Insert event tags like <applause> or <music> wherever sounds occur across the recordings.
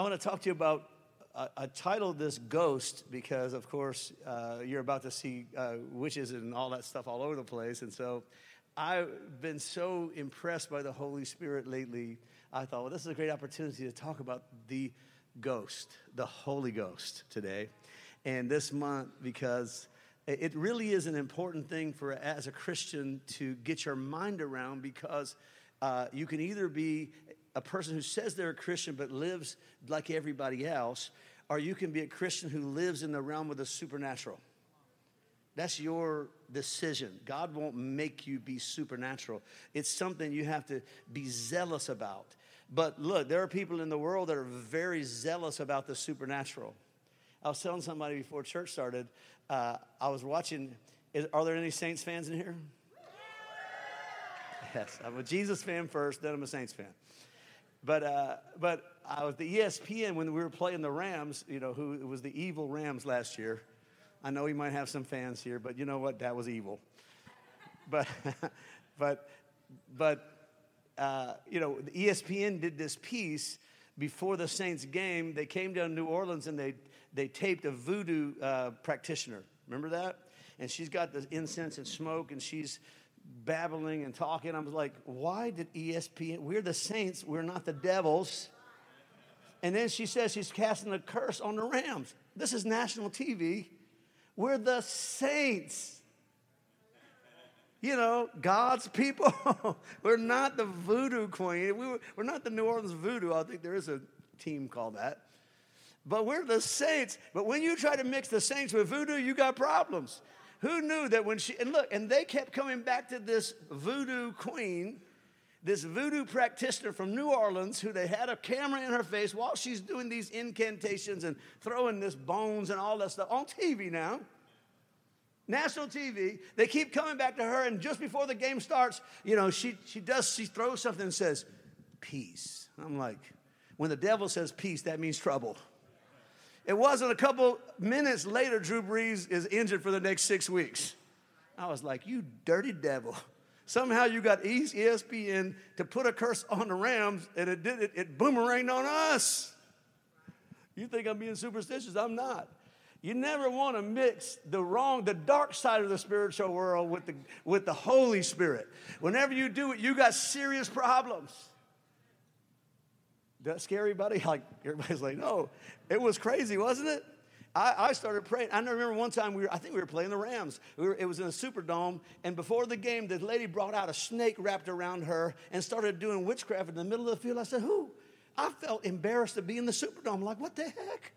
I want to talk to you about. I titled this Ghost because, of course, uh, you're about to see uh, witches and all that stuff all over the place. And so I've been so impressed by the Holy Spirit lately. I thought, well, this is a great opportunity to talk about the ghost, the Holy Ghost today. And this month, because it really is an important thing for as a Christian to get your mind around because uh, you can either be a person who says they're a Christian but lives like everybody else, or you can be a Christian who lives in the realm of the supernatural. That's your decision. God won't make you be supernatural. It's something you have to be zealous about. But look, there are people in the world that are very zealous about the supernatural. I was telling somebody before church started, uh, I was watching. Is, are there any Saints fans in here? Yes, I'm a Jesus fan first, then I'm a Saints fan. But uh, but I was the ESPN when we were playing the Rams. You know who it was the evil Rams last year. I know we might have some fans here, but you know what? That was evil. But <laughs> but but uh, you know the ESPN did this piece before the Saints game. They came down to New Orleans and they they taped a voodoo uh, practitioner. Remember that? And she's got the incense and smoke, and she's babbling and talking. I was like, why did ESPN? We're the saints, we're not the devils. And then she says she's casting a curse on the Rams. This is national TV. We're the saints. You know, God's people. <laughs> we're not the voodoo queen. We were, we're not the New Orleans voodoo. I think there is a team called that. But we're the saints. But when you try to mix the saints with voodoo, you got problems. Who knew that when she, and look, and they kept coming back to this voodoo queen, this voodoo practitioner from New Orleans, who they had a camera in her face while she's doing these incantations and throwing this bones and all that stuff on TV now. National TV, they keep coming back to her, and just before the game starts, you know, she, she does, she throws something and says, Peace. I'm like, when the devil says peace, that means trouble. It wasn't a couple minutes later, Drew Brees is injured for the next six weeks. I was like, you dirty devil. Somehow you got ESPN to put a curse on the Rams, and it did it, it boomeranged on us. You think I'm being superstitious? I'm not. You never want to mix the wrong, the dark side of the spiritual world with the, with the Holy Spirit. Whenever you do it, you got serious problems. That scare everybody? <laughs> Like everybody's like, no. It was crazy, wasn't it? I, I, started praying. I remember one time we were, I think we were playing the Rams. We were, it was in a Superdome, and before the game, the lady brought out a snake wrapped around her and started doing witchcraft in the middle of the field. I said, "Who?" I felt embarrassed to be in the Superdome. I'm like, what the heck?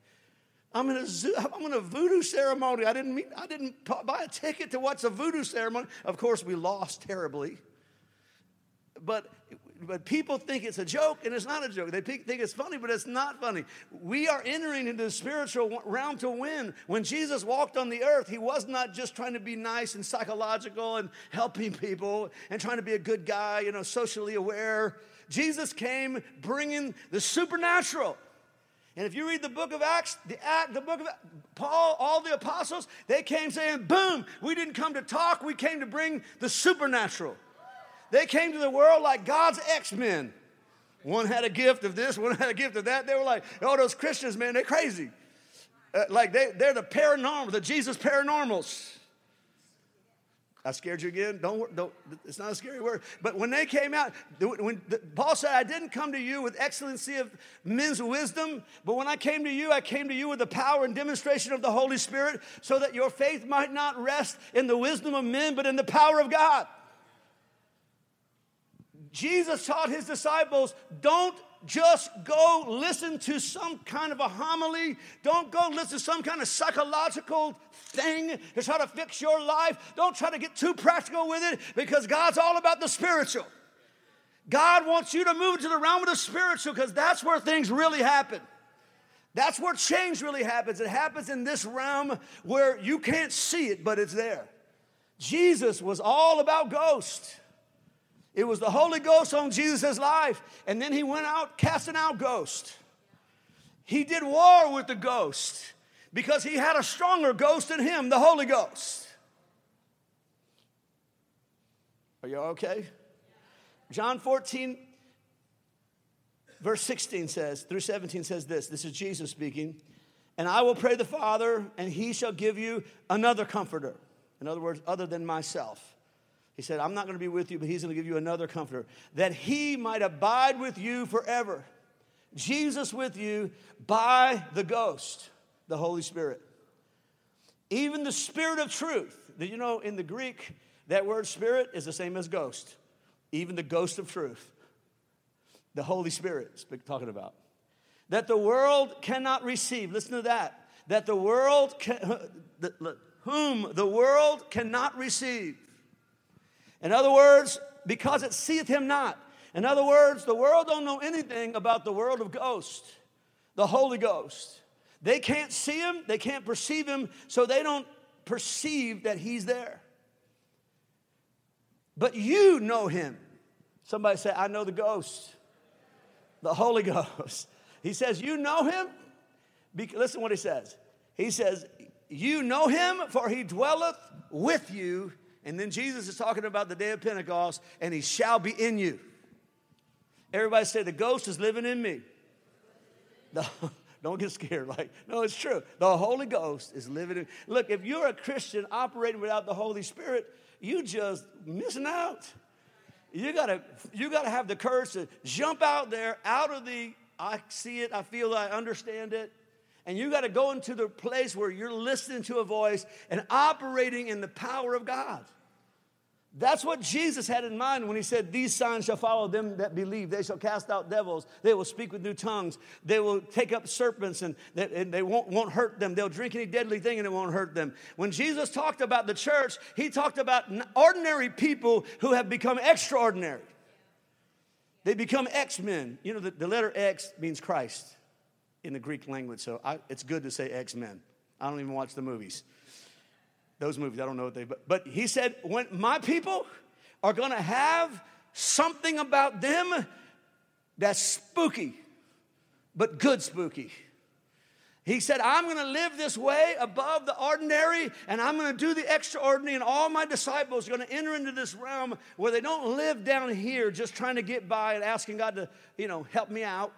I'm in a zoo, <laughs> I'm in a voodoo ceremony. I didn't mean I didn't buy a ticket to watch a voodoo ceremony. Of course, we lost terribly. But but people think it's a joke, and it's not a joke. They think it's funny, but it's not funny. We are entering into the spiritual realm to win. When Jesus walked on the earth, he was not just trying to be nice and psychological and helping people and trying to be a good guy, you know, socially aware. Jesus came bringing the supernatural. And if you read the book of Acts, the, act, the book of Paul, all the apostles, they came saying, boom, we didn't come to talk, we came to bring the supernatural. They came to the world like God's X Men. One had a gift of this, one had a gift of that. They were like, oh, those Christians, man, they're crazy. Uh, like they, they're the paranormal, the Jesus paranormals. I scared you again. Don't, don't. It's not a scary word. But when they came out, when Paul said, "I didn't come to you with excellency of men's wisdom, but when I came to you, I came to you with the power and demonstration of the Holy Spirit, so that your faith might not rest in the wisdom of men, but in the power of God." Jesus taught his disciples don't just go listen to some kind of a homily. Don't go listen to some kind of psychological thing to try to fix your life. Don't try to get too practical with it because God's all about the spiritual. God wants you to move to the realm of the spiritual because that's where things really happen. That's where change really happens. It happens in this realm where you can't see it, but it's there. Jesus was all about ghosts. It was the Holy Ghost on Jesus' life. And then he went out casting out ghosts. He did war with the ghost because he had a stronger ghost in him, the Holy Ghost. Are you okay? John 14, verse 16 says, through 17 says this. This is Jesus speaking. And I will pray the Father, and he shall give you another comforter. In other words, other than myself. He said, I'm not going to be with you, but he's going to give you another comforter, that he might abide with you forever. Jesus with you by the ghost, the Holy Spirit. Even the Spirit of truth. Did you know in the Greek, that word spirit is the same as ghost? Even the ghost of truth. The Holy Spirit, talking about. That the world cannot receive. Listen to that. That the world, can, <laughs> whom the world cannot receive in other words, because it seeth him not. In other words, the world don't know anything about the world of ghosts, the Holy Ghost. They can't see him, they can't perceive him, so they don't perceive that he's there. But you know him. Somebody say, I know the ghost, the Holy <laughs> Ghost. He says, You know him? Be- listen what he says. He says, You know him, for he dwelleth with you and then Jesus is talking about the day of Pentecost, and he shall be in you. Everybody say, The ghost is living in me. <laughs> The, don't get scared. Like, no, it's true. The Holy Ghost is living in. Look, if you're a Christian operating without the Holy Spirit, you just missing out. You gotta, you gotta have the courage to jump out there, out of the I see it, I feel it, I understand it, and you got to go into the place where you're listening to a voice and operating in the power of God. That's what Jesus had in mind when he said, These signs shall follow them that believe. They shall cast out devils. They will speak with new tongues. They will take up serpents and they, and they won't, won't hurt them. They'll drink any deadly thing and it won't hurt them. When Jesus talked about the church, he talked about ordinary people who have become extraordinary. They become X men. You know, the, the letter X means Christ in the Greek language, so I, it's good to say X Men. I don't even watch the movies. Those movies, I don't know what they, but, but he said, when my people are gonna have something about them that's spooky, but good spooky. He said, I'm gonna live this way above the ordinary, and I'm gonna do the extraordinary, and all my disciples are gonna enter into this realm where they don't live down here just trying to get by and asking God to, you know, help me out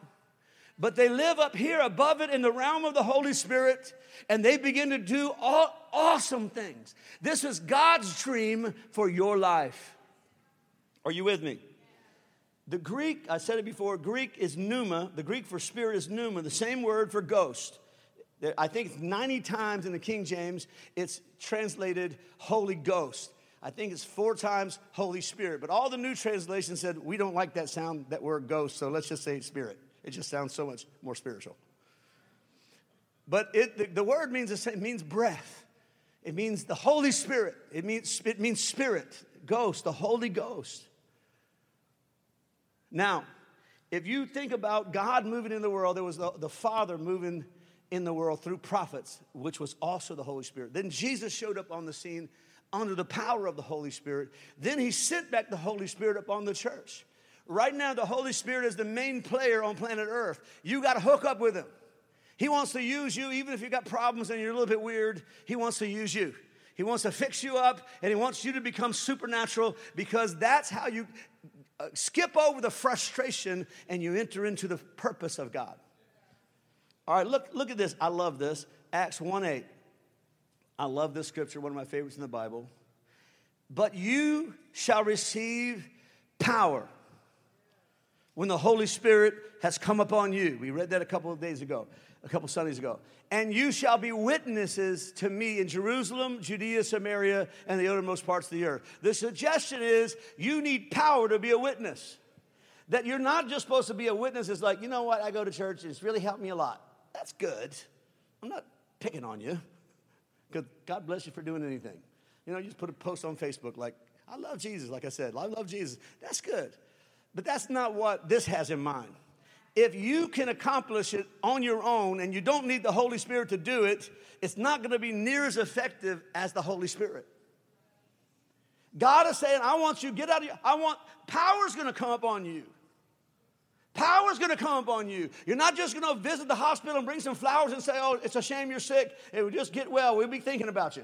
but they live up here above it in the realm of the Holy Spirit and they begin to do all awesome things. This is God's dream for your life. Are you with me? The Greek, I said it before, Greek is pneuma. The Greek for spirit is pneuma, the same word for ghost. I think 90 times in the King James it's translated Holy Ghost. I think it's four times Holy Spirit. But all the new translations said we don't like that sound, that word ghost, so let's just say Spirit. It just sounds so much more spiritual. But it, the, the word means the same, it means breath. It means the Holy Spirit. It means, it means spirit, ghost, the Holy Ghost. Now, if you think about God moving in the world, there was the, the Father moving in the world through prophets, which was also the Holy Spirit. Then Jesus showed up on the scene under the power of the Holy Spirit. Then he sent back the Holy Spirit upon the church. Right now, the Holy Spirit is the main player on planet Earth. You got to hook up with Him. He wants to use you, even if you've got problems and you're a little bit weird, He wants to use you. He wants to fix you up and He wants you to become supernatural because that's how you uh, skip over the frustration and you enter into the purpose of God. All right, look, look at this. I love this. Acts 1 8. I love this scripture, one of my favorites in the Bible. But you shall receive power when the Holy Spirit has come upon you. We read that a couple of days ago, a couple Sundays ago. And you shall be witnesses to me in Jerusalem, Judea, Samaria, and the uttermost parts of the earth. The suggestion is you need power to be a witness. That you're not just supposed to be a witness, it's like, you know what, I go to church, it's really helped me a lot. That's good. I'm not picking on you. God bless you for doing anything. You know, you just put a post on Facebook like, I love Jesus, like I said. I love Jesus. That's good. But that's not what this has in mind. If you can accomplish it on your own and you don't need the Holy Spirit to do it, it's not going to be near as effective as the Holy Spirit. God is saying, I want you get out of your, I want, power's going to come upon you. Power's going to come upon you. You're not just going to visit the hospital and bring some flowers and say, oh, it's a shame you're sick. It would just get well. We'll be thinking about you.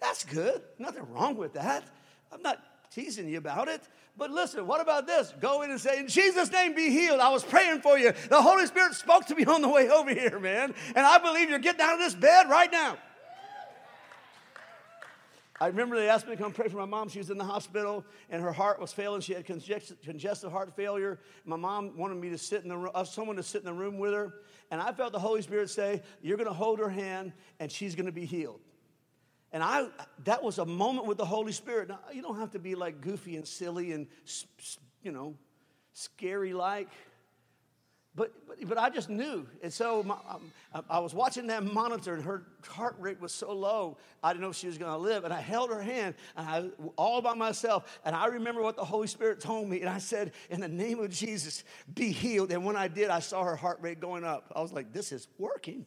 That's good. Nothing wrong with that. I'm not teasing you about it. But listen, what about this? Go in and say, In Jesus' name, be healed. I was praying for you. The Holy Spirit spoke to me on the way over here, man. And I believe you're getting out of this bed right now. I remember they asked me to come pray for my mom. She was in the hospital and her heart was failing. She had congestive heart failure. My mom wanted me to sit in the room, uh, someone to sit in the room with her. And I felt the Holy Spirit say, You're going to hold her hand and she's going to be healed. And I, that was a moment with the Holy Spirit. Now, you don't have to be like goofy and silly and, you know, scary like. But, but, but I just knew. And so my, um, I was watching that monitor, and her heart rate was so low, I didn't know if she was going to live. And I held her hand, and I, all by myself. And I remember what the Holy Spirit told me. And I said, In the name of Jesus, be healed. And when I did, I saw her heart rate going up. I was like, This is working.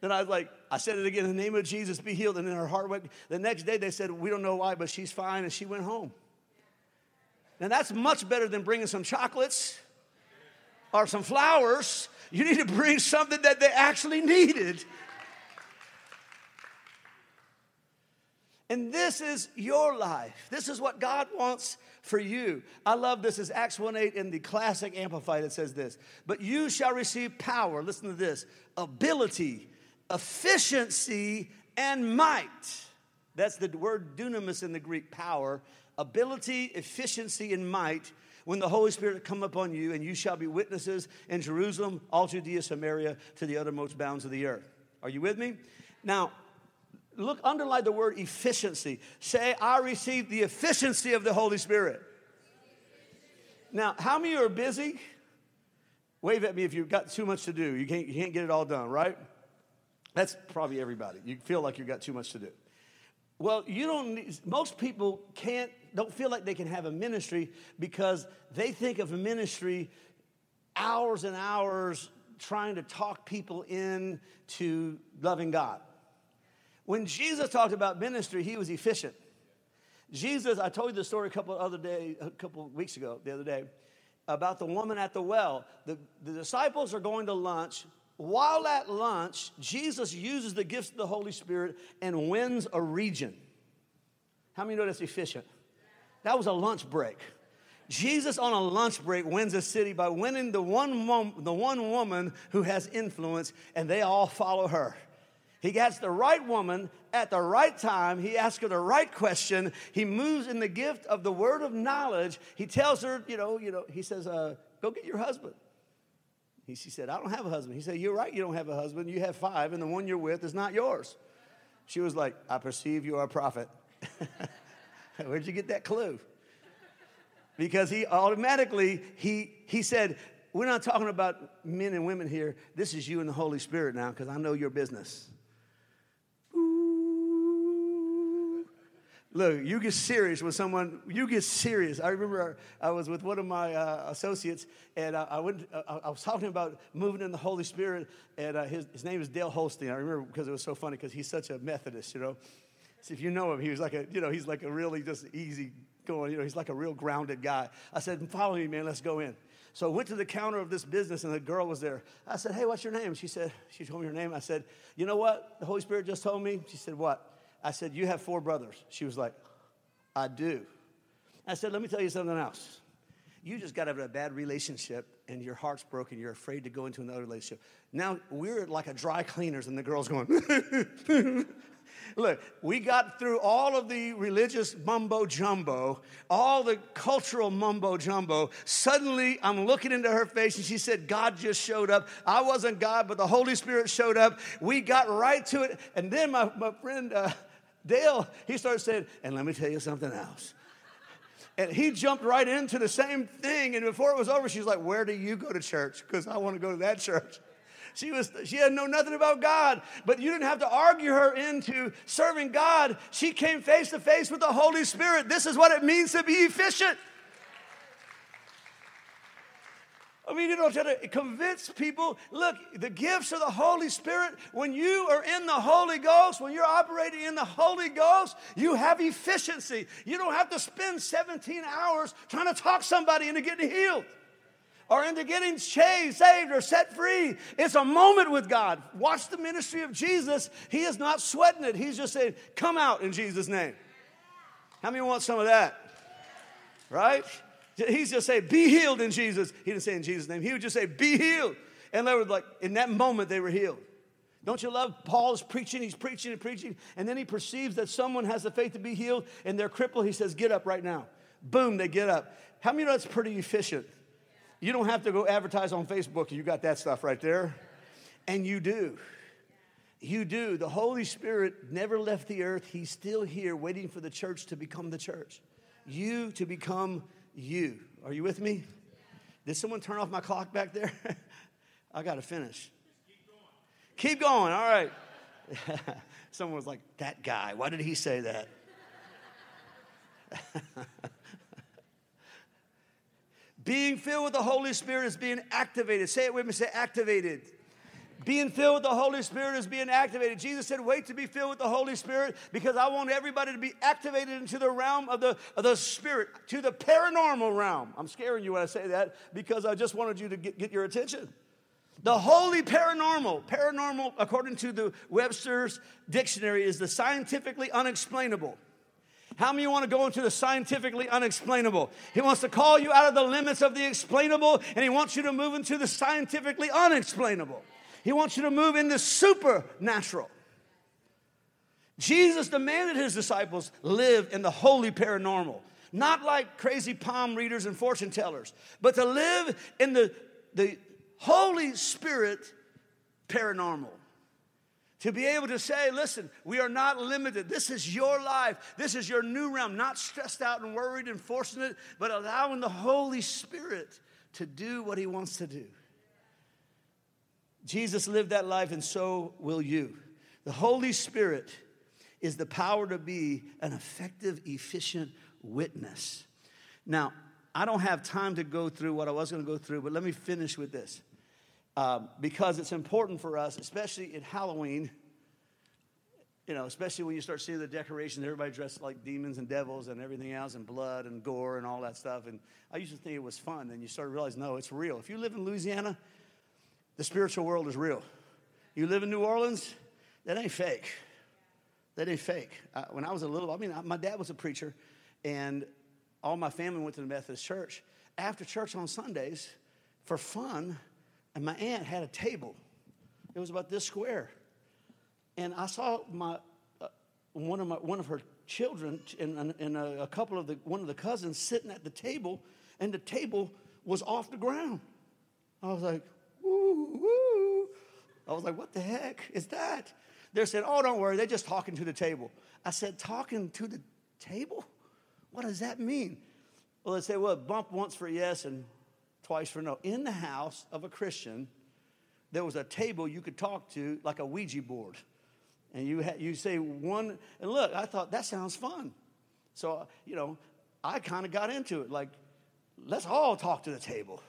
Then I was like, I said it again, in the name of Jesus, be healed. And then her heart went. The next day, they said, We don't know why, but she's fine. And she went home. And that's much better than bringing some chocolates or some flowers. You need to bring something that they actually needed. And this is your life. This is what God wants for you. I love this. Is Acts 1 8 in the classic Amplified. It says this But you shall receive power. Listen to this ability, efficiency, and might. That's the word dunamis in the Greek power. Ability, efficiency, and might when the Holy Spirit come upon you, and you shall be witnesses in Jerusalem, all Judea, Samaria, to the uttermost bounds of the earth. Are you with me? Now, look, underline the word efficiency. Say, I receive the efficiency of the Holy Spirit. Now, how many are busy? Wave at me if you've got too much to do. You can't, you can't get it all done, right? That's probably everybody. You feel like you've got too much to do. Well, you don't need, most people can't don't feel like they can have a ministry because they think of ministry hours and hours trying to talk people in to loving God. When Jesus talked about ministry, he was efficient. Jesus, I told you the story a couple other day, a couple weeks ago, the other day, about the woman at the well. The, the disciples are going to lunch. While at lunch, Jesus uses the gifts of the Holy Spirit and wins a region. How many know that's efficient? That was a lunch break. Jesus on a lunch break wins a city by winning the one, mom, the one woman who has influence, and they all follow her. He gets the right woman at the right time. He asks her the right question. He moves in the gift of the word of knowledge. He tells her, you know, you know, he says, uh, go get your husband. He, she said, I don't have a husband. He said, You're right, you don't have a husband. You have five, and the one you're with is not yours. She was like, I perceive you are a prophet. <laughs> Where'd you get that clue? Because he automatically, he, he said, we're not talking about men and women here. This is you and the Holy Spirit now, because I know your business. Look, you get serious with someone, you get serious. I remember I was with one of my uh, associates, and I, I went, uh, I was talking about moving in the Holy Spirit, and uh, his, his name is Dale Holstein. I remember because it was so funny, because he's such a Methodist, you know. If you know him, he was like a, you know, he's like a really just easy going, you know, he's like a real grounded guy. I said, follow me, man, let's go in. So I went to the counter of this business and the girl was there. I said, hey, what's your name? She said, she told me her name. I said, you know what the Holy Spirit just told me? She said, what? I said, you have four brothers. She was like, I do. I said, let me tell you something else. You just got out of a bad relationship and your heart's broken. You're afraid to go into another relationship. Now we're like a dry cleaners and the girl's going, <laughs> Look, we got through all of the religious mumbo jumbo, all the cultural mumbo jumbo. Suddenly, I'm looking into her face and she said, God just showed up. I wasn't God, but the Holy Spirit showed up. We got right to it. And then my, my friend uh, Dale, he started saying, and let me tell you something else. And he jumped right into the same thing. And before it was over, she's like, Where do you go to church? Because I want to go to that church. She was she had know nothing about God, but you didn't have to argue her into serving God. She came face to face with the Holy Spirit. This is what it means to be efficient. I mean, you don't try to convince people. Look, the gifts of the Holy Spirit, when you are in the Holy Ghost, when you're operating in the Holy Ghost, you have efficiency. You don't have to spend 17 hours trying to talk somebody into getting healed or into getting saved, saved or set free. It's a moment with God. Watch the ministry of Jesus. He is not sweating it. He's just saying, come out in Jesus' name. How many want some of that? Right? He's just say, be healed in Jesus. He didn't say in Jesus' name. He would just say, be healed. And they were like, in that moment, they were healed. Don't you love Paul's preaching? He's preaching and preaching, and then he perceives that someone has the faith to be healed, and they're crippled. He says, Get up right now. Boom, they get up. How many know that's pretty efficient? You don't have to go advertise on Facebook. You got that stuff right there. And you do. You do. The Holy Spirit never left the earth. He's still here waiting for the church to become the church. You to become you. Are you with me? Did someone turn off my clock back there? <laughs> I got to finish. Keep going. Keep going. All right. <laughs> Someone was like, that guy, why did he say that? <laughs> being filled with the Holy Spirit is being activated. Say it with me, say activated. Being filled with the Holy Spirit is being activated. Jesus said, Wait to be filled with the Holy Spirit because I want everybody to be activated into the realm of the, of the Spirit, to the paranormal realm. I'm scaring you when I say that because I just wanted you to get, get your attention. The holy paranormal, paranormal, according to the Webster's dictionary, is the scientifically unexplainable. How many want to go into the scientifically unexplainable? He wants to call you out of the limits of the explainable and he wants you to move into the scientifically unexplainable. He wants you to move into supernatural. Jesus demanded his disciples live in the holy paranormal, not like crazy palm readers and fortune tellers, but to live in the, the Holy Spirit paranormal. To be able to say, listen, we are not limited. This is your life. This is your new realm. Not stressed out and worried and forcing it, but allowing the Holy Spirit to do what He wants to do. Jesus lived that life, and so will you. The Holy Spirit is the power to be an effective, efficient witness. Now, I don't have time to go through what I was going to go through, but let me finish with this. Um, because it's important for us, especially in Halloween. You know, especially when you start seeing the decorations, everybody dressed like demons and devils and everything else, and blood and gore and all that stuff. And I used to think it was fun. And you start to realize, no, it's real. If you live in Louisiana, the spiritual world is real. You live in New Orleans, that ain't fake. That ain't fake. Uh, when I was a little, I mean, my dad was a preacher, and all my family went to the Methodist church. After church on Sundays, for fun, and my aunt had a table. It was about this square. And I saw my, uh, one, of my, one of her children and, and a, a couple of the, one of the cousins sitting at the table, and the table was off the ground. I was like, woo, woo. I was like, what the heck is that? They said, oh, don't worry, they're just talking to the table. I said, talking to the table? What does that mean? Well, they say, well, bump once for yes and twice for no. In the house of a Christian, there was a table you could talk to, like a Ouija board. And you, ha- you say one, and look, I thought that sounds fun. So, you know, I kind of got into it. Like, let's all talk to the table.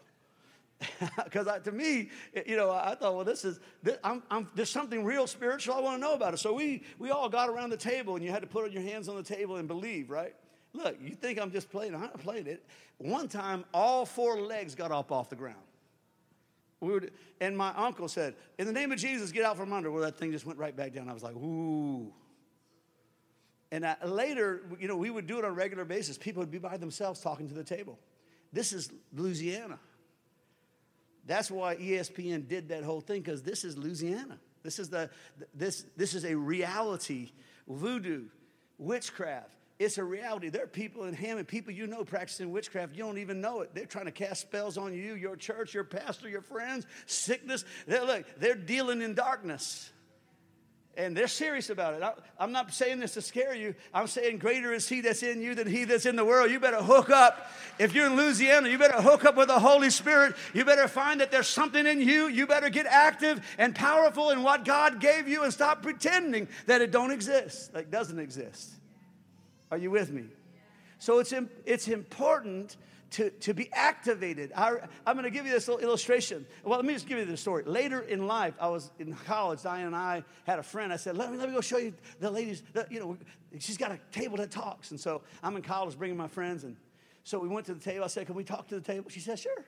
<laughs> Because to me, you know, I thought, well, this is, this, I'm, I'm, there's something real spiritual. I want to know about it. So we, we all got around the table, and you had to put your hands on the table and believe, right? Look, you think I'm just playing? Not playing it. One time, all four legs got up off the ground. We would, and my uncle said, In the name of Jesus, get out from under. Well, that thing just went right back down. I was like, Ooh. And I, later, you know, we would do it on a regular basis. People would be by themselves talking to the table. This is Louisiana. That's why ESPN did that whole thing because this is Louisiana. This is the this this is a reality. Voodoo, witchcraft, it's a reality. There are people in Hammond, people you know practicing witchcraft. You don't even know it. They're trying to cast spells on you, your church, your pastor, your friends, sickness. They're, look, they're dealing in darkness. And they're serious about it. I, am not saying this to scare you. I'm saying greater is he that's in you than he that's in the world. You better hook up. If you're in Louisiana, you better hook up with the Holy Spirit. You better find that there's something in you. You better get active and powerful in what God gave you and stop pretending that it don't exist, that doesn't exist. Are you with me? So it's, it's important to, to be activated. I, am going to give you this little illustration. Well, let me just give you the story. Later in life, I was in college. Diane and I had a friend. I said, let me, let me go show you the ladies. The, you know, she's got a table that talks. And so I'm in college bringing my friends. And so we went to the table. I said, can we talk to the table? She said, sure.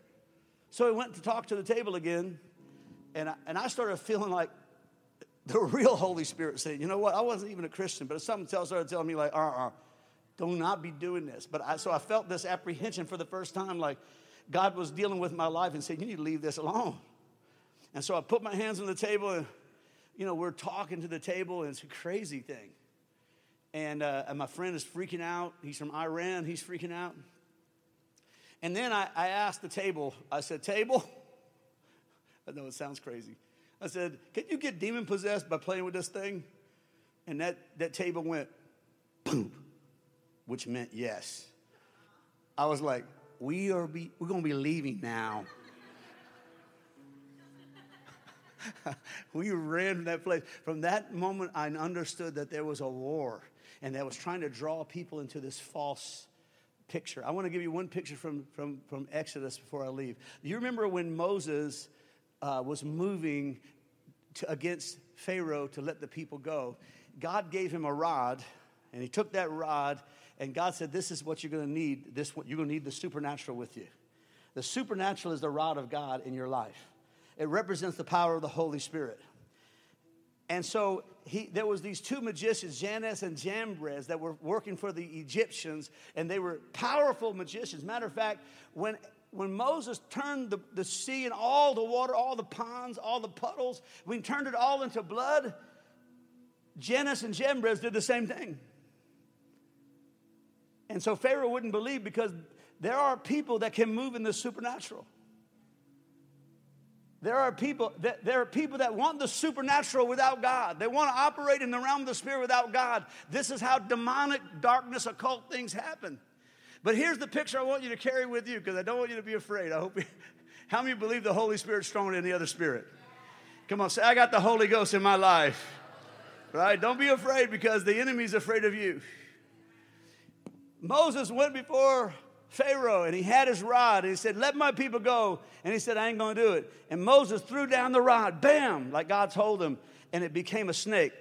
So we went to talk to the table again. And I, and I started feeling like the real Holy Spirit saying, you know what? I wasn't even a Christian, but if something started telling me like, uh-uh Do not be doing this. But I, so I felt this apprehension for the first time, like God was dealing with my life and saying, You need to leave this alone. And so I put my hands on the table and, you know, we're talking to the table and it's a crazy thing. And, uh, and my friend is freaking out. He's from Iran, he's freaking out. And then I, I asked the table, I said, Table, <laughs> I know it sounds crazy. I said, Can you get demon possessed by playing with this thing? And that, that table went <laughs> boom, which meant yes. I was like, We are be, we're gonna be leaving now. <laughs> we ran from that place. From that moment, I understood that there was a war and that was trying to draw people into this false picture. I want to give you one picture from, from, from Exodus before I leave. You remember when Moses uh, was moving to, against Pharaoh to let the people go? God gave him a rod, and he took that rod, and God said, This is what you're going to need. This, you're going to need the supernatural with you. The supernatural is the rod of God in your life. It represents the power of the Holy Spirit. And so he, there was these two magicians, Jannes and Jambres, that were working for the Egyptians, and they were powerful magicians. Matter of fact, when, when Moses turned the, the sea and all the water, all the ponds, all the puddles, when he turned it all into blood, Jannes and Jambres did the same thing. And so Pharaoh wouldn't believe because there are people that can move in the supernatural. There are people that there are people that want the supernatural without God. They want to operate in the realm of the spirit without God. This is how demonic darkness, occult things happen. But here's the picture I want you to carry with you because I don't want you to be afraid. I hope you, <laughs> how many believe the Holy Spirit's stronger than any other spirit? Come on, say I got the Holy Ghost in my life. Right? Don't be afraid because the enemy's afraid of you. Moses went before Pharaoh and he had his rod and he said, Let my people go. And he said, I ain't gonna do it. And Moses threw down the rod, bam, like God told him, and it became a snake.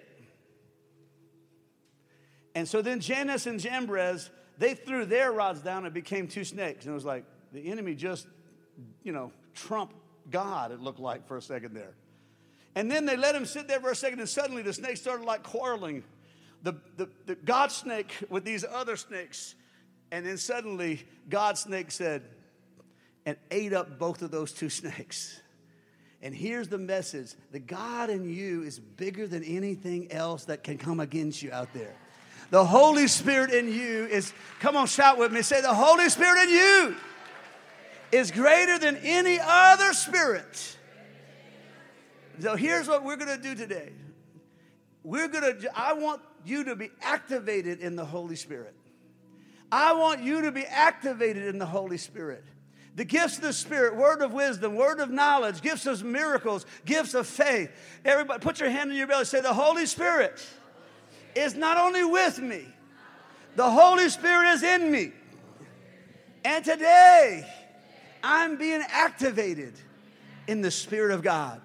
And so then Jannes and Jambres, they threw their rods down and it became two snakes. And it was like the enemy just, you know, trumped God, it looked like for a second there. And then they let him sit there for a second, and suddenly the snake started like quarreling. The, the, the God snake with these other snakes and then suddenly, God snake said, and ate up both of those two <laughs> snakes. And here's the message the God in you is bigger than anything else that can come against you out there. The Holy Spirit in you is, come on, shout with me. Say, the Holy Spirit in you is greater than any other spirit. So here's what we're to do today. We're to, I want you to be activated in the Holy Spirit. I want you to be activated in the Holy Spirit. The gifts of the Spirit, word of wisdom, word of knowledge, gifts of miracles, gifts of faith. Everybody, put your hand in your belly. Say, The Holy Spirit is not only with me, the Holy Spirit is in me. And today, I'm being activated in the Spirit of God.